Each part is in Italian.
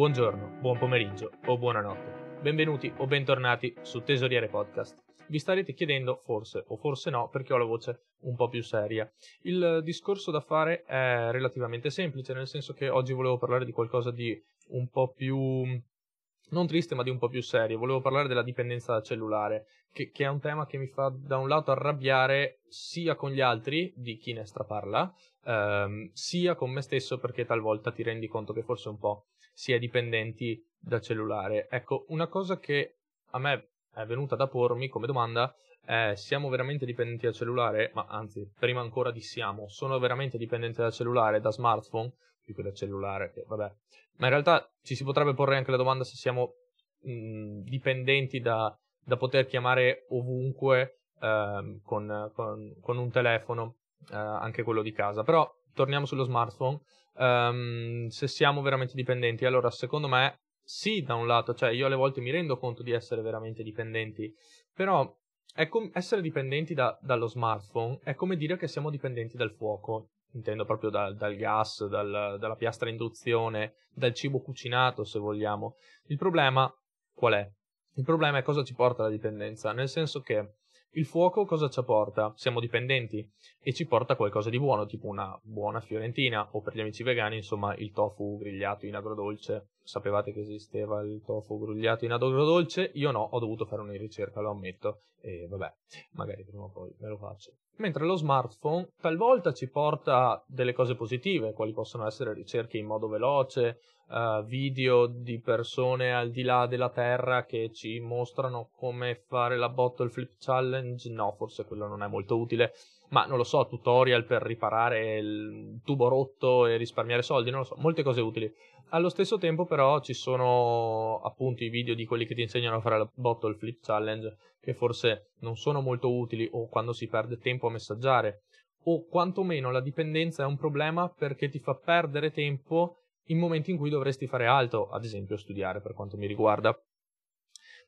Buongiorno, buon pomeriggio o buonanotte. Benvenuti o bentornati su Tesoriere Podcast. Vi starete chiedendo, forse o forse no, perché ho la voce un po' più seria. Il discorso da fare è relativamente semplice, nel senso che oggi volevo parlare di qualcosa di un po' più non triste ma di un po' più serio, volevo parlare della dipendenza da cellulare, che, che, è un tema che mi fa da un lato arrabbiare sia con gli altri, di chi ne straparla, ehm, sia con me stesso perché talvolta ti rendi conto che forse un po' si è dipendenti da cellulare. Ecco, una cosa che a me è venuta da pormi come domanda è siamo veramente dipendenti dal cellulare? Ma anzi, prima ancora di siamo, sono veramente dipendenti dal cellulare, da smartphone? Più che da cellulare, che vabbè. Ma in realtà ci si potrebbe porre anche la domanda se siamo mh, dipendenti da, da, poter chiamare ovunque eh, con, con, con, un telefono, eh, anche quello di casa. Però torniamo sullo smartphone. Um, se siamo veramente dipendenti, allora secondo me sì, da un lato, cioè io alle volte mi rendo conto di essere veramente dipendenti, però com- essere dipendenti da- dallo smartphone è come dire che siamo dipendenti dal fuoco, intendo proprio da- dal gas, dal- dalla piastra induzione, dal cibo cucinato se vogliamo. Il problema qual è? Il problema è cosa ci porta alla dipendenza, nel senso che il fuoco cosa ci porta? Siamo dipendenti e ci porta qualcosa di buono, tipo una buona fiorentina o per gli amici vegani, insomma, il tofu grigliato in agrodolce. Sapevate che esisteva il tofu grigliato in agrodolce? Io no, ho dovuto fare una ricerca, lo ammetto, e vabbè, magari prima o poi me lo faccio. Mentre lo smartphone talvolta ci porta delle cose positive, quali possono essere ricerche in modo veloce, uh, video di persone al di là della terra che ci mostrano come fare la bottle flip challenge. No, forse quello non è molto utile, ma non lo so, tutorial per riparare il tubo rotto e risparmiare soldi, non lo so, molte cose utili. Allo stesso tempo però ci sono appunto i video di quelli che ti insegnano a fare la bottle flip challenge che forse non sono molto utili o quando si perde tempo a messaggiare o quantomeno la dipendenza è un problema perché ti fa perdere tempo in momenti in cui dovresti fare altro, ad esempio studiare per quanto mi riguarda.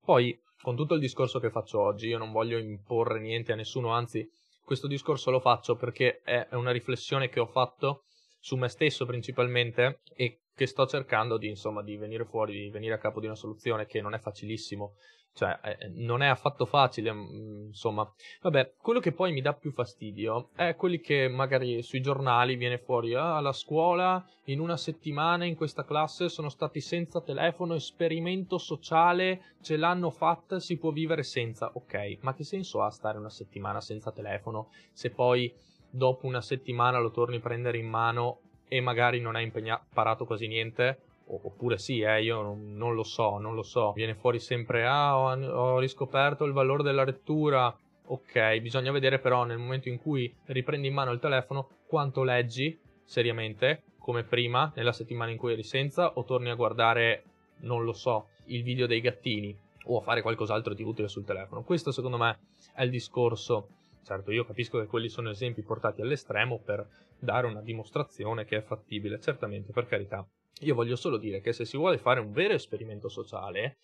Poi, con tutto il discorso che faccio oggi, io non voglio imporre niente a nessuno, anzi, questo discorso lo faccio perché è una riflessione che ho fatto su me stesso principalmente e che sto cercando di, insomma, di venire fuori, di venire a capo di una soluzione che non è facilissimo cioè eh, non è affatto facile, mm, insomma. Vabbè, quello che poi mi dà più fastidio è quelli che magari sui giornali viene fuori, ah, alla scuola in una settimana in questa classe sono stati senza telefono, esperimento sociale, ce l'hanno fatta, si può vivere senza. Ok, ma che senso ha stare una settimana senza telefono se poi dopo una settimana lo torni a prendere in mano e magari non hai imparato quasi niente? Oppure sì, eh, io non, lo so, non lo so. Viene fuori sempre, ah, ho, ho riscoperto il valore della lettura. Ok, bisogna vedere però nel momento in cui riprendi in mano il telefono quanto leggi seriamente, come prima, nella settimana in cui eri senza, o torni a guardare, non lo so, il video dei gattini o a fare qualcos'altro di utile sul telefono. Questo secondo me è il discorso. Certo, io capisco che quelli sono esempi portati all'estremo per dare una dimostrazione che è fattibile, certamente, per carità. Io voglio solo dire che se si vuole fare un vero esperimento sociale,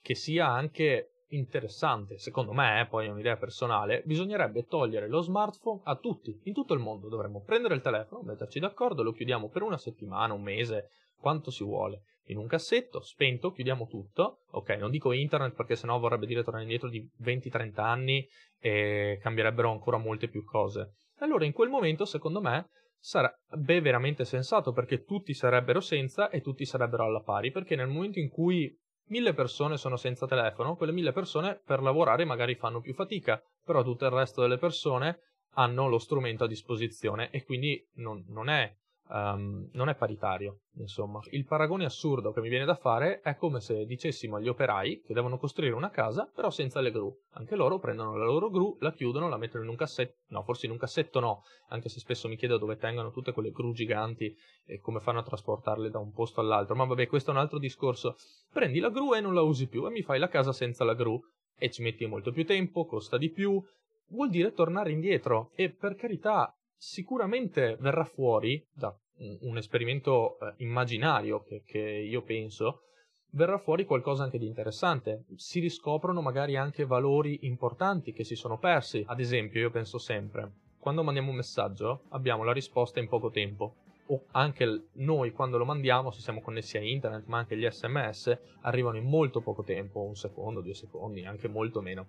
che sia anche interessante, secondo me, eh, poi è un'idea personale, bisognerebbe togliere lo smartphone a tutti, in tutto il mondo. Dovremmo prendere il telefono, metterci d'accordo, lo chiudiamo per una settimana, un mese, quanto si vuole, in un cassetto, spento, chiudiamo tutto. Ok, non dico internet perché sennò vorrebbe dire tornare indietro di 20-30 anni e cambierebbero ancora molte più cose. Allora in quel momento, secondo me, sarebbe veramente sensato perché tutti sarebbero senza e tutti sarebbero alla pari, perché nel momento in cui mille persone sono senza telefono, quelle mille persone per lavorare magari fanno più fatica, però tutto il resto delle persone hanno lo strumento a disposizione e quindi non, non è um, non è paritario, insomma. Il paragone assurdo che mi viene da fare è come se dicessimo agli operai che devono costruire una casa, però senza le gru. Anche loro prendono la loro gru, la chiudono, la mettono in un cassetto, no, forse in un cassetto no, anche se spesso mi chiedo dove tengano tutte quelle gru giganti e come fanno a trasportarle da un posto all'altro. Ma vabbè, questo è un altro discorso. Prendi la gru e non la usi più e mi fai la casa senza la gru e ci metti molto più tempo, costa di più, vuol dire tornare indietro e per carità sicuramente verrà fuori da un esperimento eh, immaginario che, che io penso, verrà fuori qualcosa anche di interessante. Si riscoprono magari anche valori importanti che si sono persi. Ad esempio, io penso sempre, quando mandiamo un messaggio abbiamo la risposta in poco tempo. o anche noi quando lo mandiamo, se siamo connessi a internet, ma anche gli sms, arrivano in molto poco tempo, un secondo, due secondi, anche molto meno.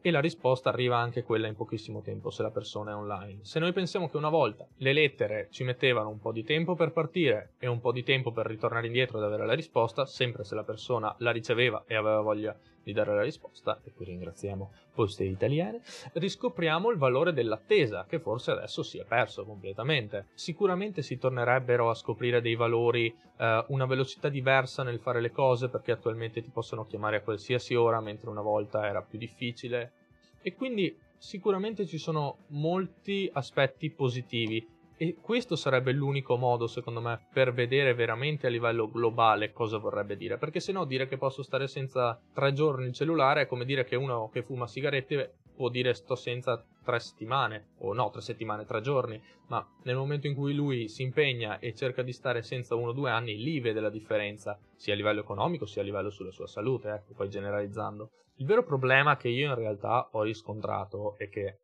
E la risposta arriva anche quella in pochissimo tempo se la persona è online. Se noi pensiamo che una volta le lettere ci mettevano un po' di tempo per partire e un po' di tempo per ritornare indietro ed avere la risposta, sempre se la persona la riceveva e aveva voglia di dare la risposta, e qui ringraziamo Poste Italiane, riscopriamo il valore dell'attesa, che forse adesso si è perso completamente. Sicuramente si tornerebbero a scoprire dei valori, eh, una velocità diversa nel fare le cose, perché attualmente ti possono chiamare a qualsiasi ora, mentre una volta era più difficile. E quindi sicuramente ci sono molti aspetti positivi e questo sarebbe l'unico modo, secondo me, per vedere veramente a livello globale cosa vorrebbe dire. Perché se no dire che posso stare senza tre giorni il cellulare è come dire che uno che fuma sigarette può dire sto senza tre settimane, o no, tre settimane, tre giorni, ma nel momento in cui lui si impegna e cerca di stare senza uno o due anni, lì vede la differenza, sia a livello economico sia a livello sulla sua salute, ecco, poi generalizzando. Il vero problema che io in realtà ho riscontrato è che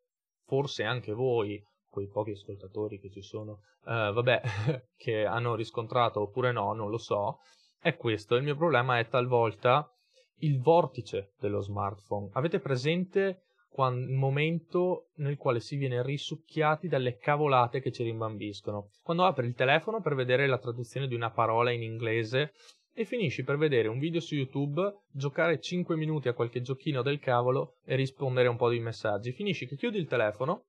forse anche voi quei pochi ascoltatori che ci sono, eh, vabbè, che hanno riscontrato oppure no, non lo so, è questo. Il mio problema è talvolta il vortice dello smartphone. Avete presente il momento nel quale si viene risucchiati dalle cavolate che ci rimbambiscono? Quando apri il telefono per vedere la traduzione di una parola in inglese e finisci per vedere un video su YouTube, giocare 5 minuti a qualche giochino del cavolo e rispondere a un po' di messaggi. Finisci che chiudi il telefono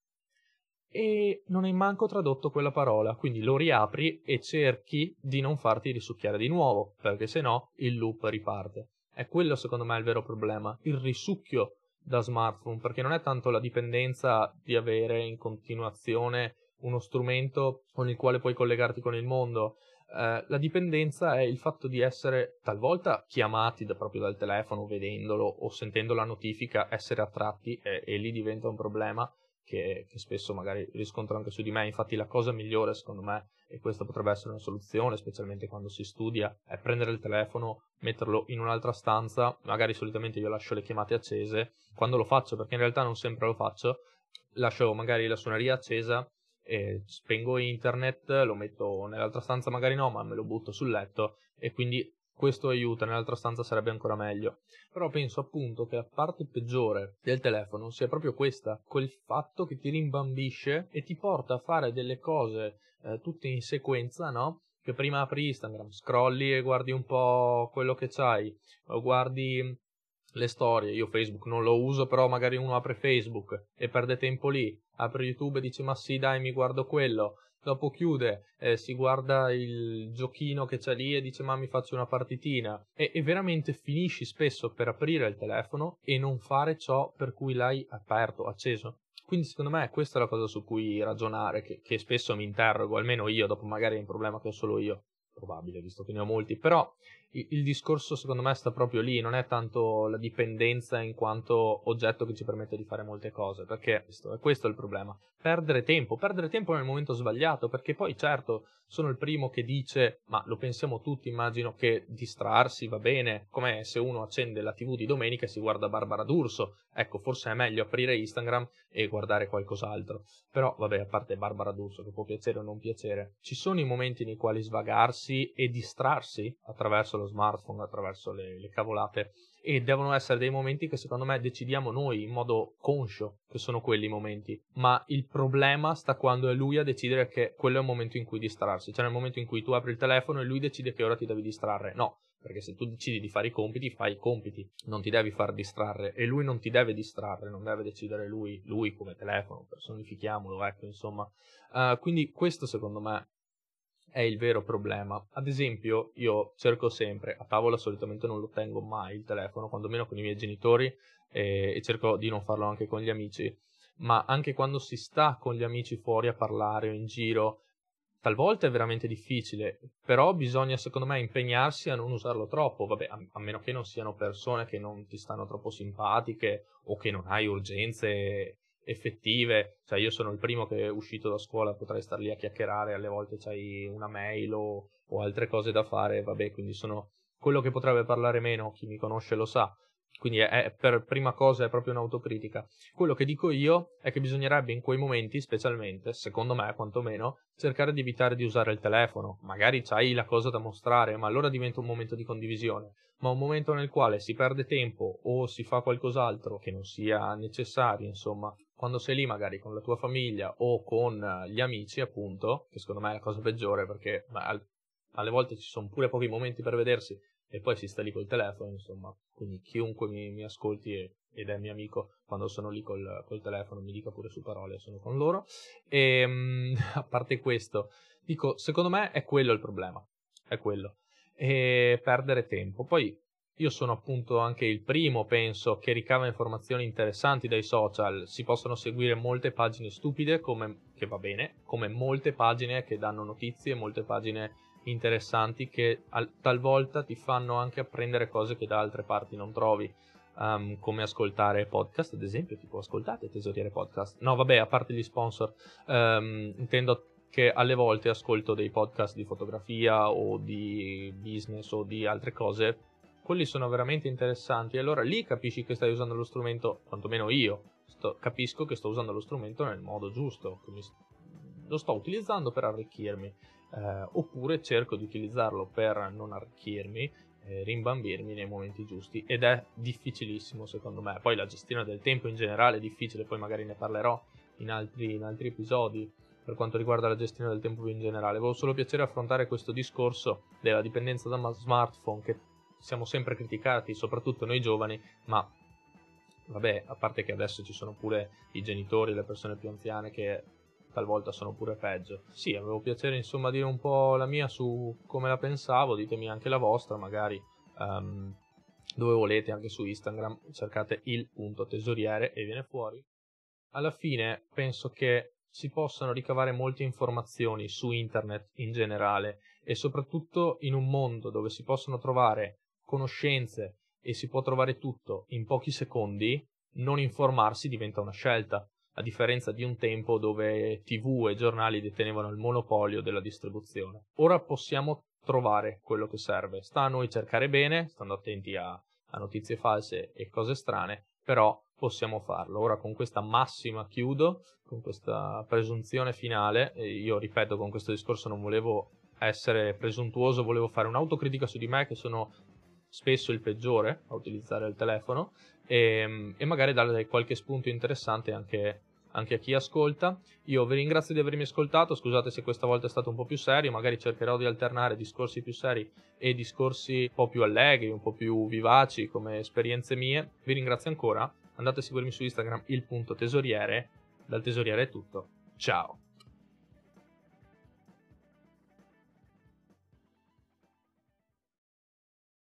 e non hai manco tradotto quella parola, quindi lo riapri e cerchi di non farti risucchiare di nuovo, perché se no il loop riparte. È quello secondo me il vero problema, il risucchio da smartphone, perché non è tanto la dipendenza di avere in continuazione uno strumento con il quale puoi collegarti con il mondo. Eh, la dipendenza è il fatto di essere talvolta chiamati da, proprio dal telefono, vedendolo o sentendo la notifica, essere attratti e, e lì diventa un problema che, che, spesso magari riscontro anche su di me. Infatti, la cosa migliore, secondo me, e questa potrebbe essere una soluzione, specialmente quando si studia, è prendere il telefono, metterlo in un'altra stanza. Magari solitamente io lascio le chiamate accese. Quando lo faccio, perché in realtà non sempre lo faccio, lascio magari la suoneria accesa spengo internet, lo metto nell'altra stanza, magari no, ma me lo butto sul letto e quindi questo aiuta, nell'altra stanza sarebbe ancora meglio. Però penso appunto che la parte peggiore del telefono sia proprio questa, quel fatto che ti rimbambisce e ti porta a fare delle cose eh, tutte in sequenza, no? Che prima apri Instagram, scrolli e guardi un po' quello che c'hai, o guardi le storie. Io Facebook non lo uso, però magari uno apre Facebook e perde tempo lì, apre YouTube e dice ma sì dai mi guardo quello dopo chiude, eh, si guarda il giochino che c'è lì e dice ma mi faccio una partitina. E, e, veramente finisci spesso per aprire il telefono e non fare ciò per cui l'hai aperto, acceso. Quindi secondo me questa è la cosa su cui ragionare, che, che spesso mi interrogo, almeno io, dopo magari è un problema che ho solo io, probabile visto che ne ho molti, però il, discorso secondo me sta proprio lì, non è tanto la dipendenza in quanto oggetto che ci permette di fare molte cose, perché questo, è questo il problema. Perdere tempo, perdere tempo nel momento sbagliato, perché poi certo sono il primo che dice, ma lo pensiamo tutti, immagino che distrarsi va bene, come se uno accende la tv di domenica e si guarda Barbara D'Urso, ecco, forse è meglio aprire Instagram e guardare qualcos'altro. Però, vabbè, a parte Barbara D'Urso, che può piacere o non piacere, ci sono i momenti nei quali svagarsi e distrarsi attraverso lo smartphone, attraverso le, le cavolate. E devono essere dei momenti che secondo me decidiamo noi in modo conscio che sono quelli i momenti, ma il problema sta quando è lui a decidere che quello è un momento in cui distrarsi, cioè nel momento in cui tu apri il telefono e lui decide che ora ti devi distrarre, no, perché se tu decidi di fare i compiti, fai i compiti, non ti devi far distrarre. E lui non ti deve distrarre, non deve decidere lui, lui come telefono, personifichiamolo, ecco, insomma. Uh, quindi questo secondo me è il vero problema. Ad esempio, io cerco sempre, a tavola solitamente non lo tengo mai il telefono, quando meno con i miei genitori e, e cerco di non farlo anche con gli amici, ma anche quando si sta con gli amici fuori a parlare o in giro, talvolta è veramente difficile, però bisogna secondo me impegnarsi a non usarlo troppo, vabbè, a, a, meno che non siano persone che non ti stanno troppo simpatiche o che non hai urgenze effettive, cioè io sono il primo che è uscito da scuola, potrei star lì a chiacchierare, alle volte c'hai una mail o, o altre cose da fare, vabbè, quindi sono quello che potrebbe parlare meno, chi mi conosce lo sa, Quindi è, è, per prima cosa è proprio un'autocritica. Quello che dico io è che bisognerebbe in quei momenti, specialmente, secondo me quantomeno, cercare di evitare di usare il telefono. Magari c'hai la cosa da mostrare, ma allora diventa un momento di condivisione. Ma un momento nel quale si perde tempo o si fa qualcos'altro che non sia necessario, insomma, quando sei lì magari con la tua famiglia o con gli amici, appunto, che secondo me è la cosa peggiore perché beh, alle volte ci sono pure pochi momenti per vedersi e poi si sta lì col telefono, insomma. Quindi chiunque mi, mi ascolti e, ed è mio amico, quando sono lì col, col, telefono mi dica pure su parole, sono con loro. E ehm, a parte questo, dico, secondo me è quello il problema, è quello. E perdere tempo. Poi io sono appunto anche il primo, penso, che ricava informazioni interessanti dai social. Si possono seguire molte pagine stupide, come, che va bene, come molte pagine che danno notizie, molte pagine interessanti che al, talvolta ti fanno anche apprendere cose che da altre parti non trovi. Um, come ascoltare podcast, ad esempio, tipo ascoltate Tesoriere Podcast. No, vabbè, a parte gli sponsor, um, intendo che alle volte ascolto dei podcast di fotografia o di business o di altre cose. Quelli sono veramente interessanti. Allora lì capisci che stai usando lo strumento, quantomeno io, sto, capisco che sto usando lo strumento nel modo giusto. Lo sto utilizzando per arricchirmi eh, oppure cerco di utilizzarlo per non arricchirmi, eh, rimbambirmi nei momenti giusti ed è difficilissimo secondo me. Poi la gestione del tempo in generale è difficile, poi magari ne parlerò in altri, in altri episodi per quanto riguarda la gestione del tempo in generale. Avevo solo piacere affrontare questo discorso della dipendenza da smartphone che siamo sempre criticati, soprattutto noi giovani, ma vabbè, a parte che adesso ci sono pure i genitori, le persone più anziane che talvolta sono pure peggio. Sì, avevo piacere insomma dire un po' la mia su come la pensavo, ditemi anche la vostra, magari um, dove volete, anche su Instagram, cercate il punto tesoriere e viene fuori. Alla fine penso che si possano ricavare molte informazioni su internet in generale e soprattutto in un mondo dove si possono trovare conoscenze e si può trovare tutto in pochi secondi, non informarsi diventa una scelta a differenza di un tempo dove tv e giornali detenevano il monopolio della distribuzione. Ora possiamo trovare quello che serve, sta a noi cercare bene, stando attenti a, a notizie false e cose strane, però possiamo farlo. Ora con questa massima chiudo, con questa presunzione finale, io ripeto con questo discorso non volevo essere presuntuoso, volevo fare un'autocritica su di me che sono spesso il peggiore a utilizzare il telefono e, e magari dare qualche spunto interessante anche, anche, a chi ascolta. Io vi ringrazio di avermi ascoltato, scusate se questa volta è stato un po' più serio, magari cercherò di alternare discorsi più seri e discorsi un po' più allegri, un po' più vivaci come esperienze mie. Vi ringrazio ancora, andate a seguirmi su Instagram il punto tesoriere, dal tesoriere è tutto, ciao!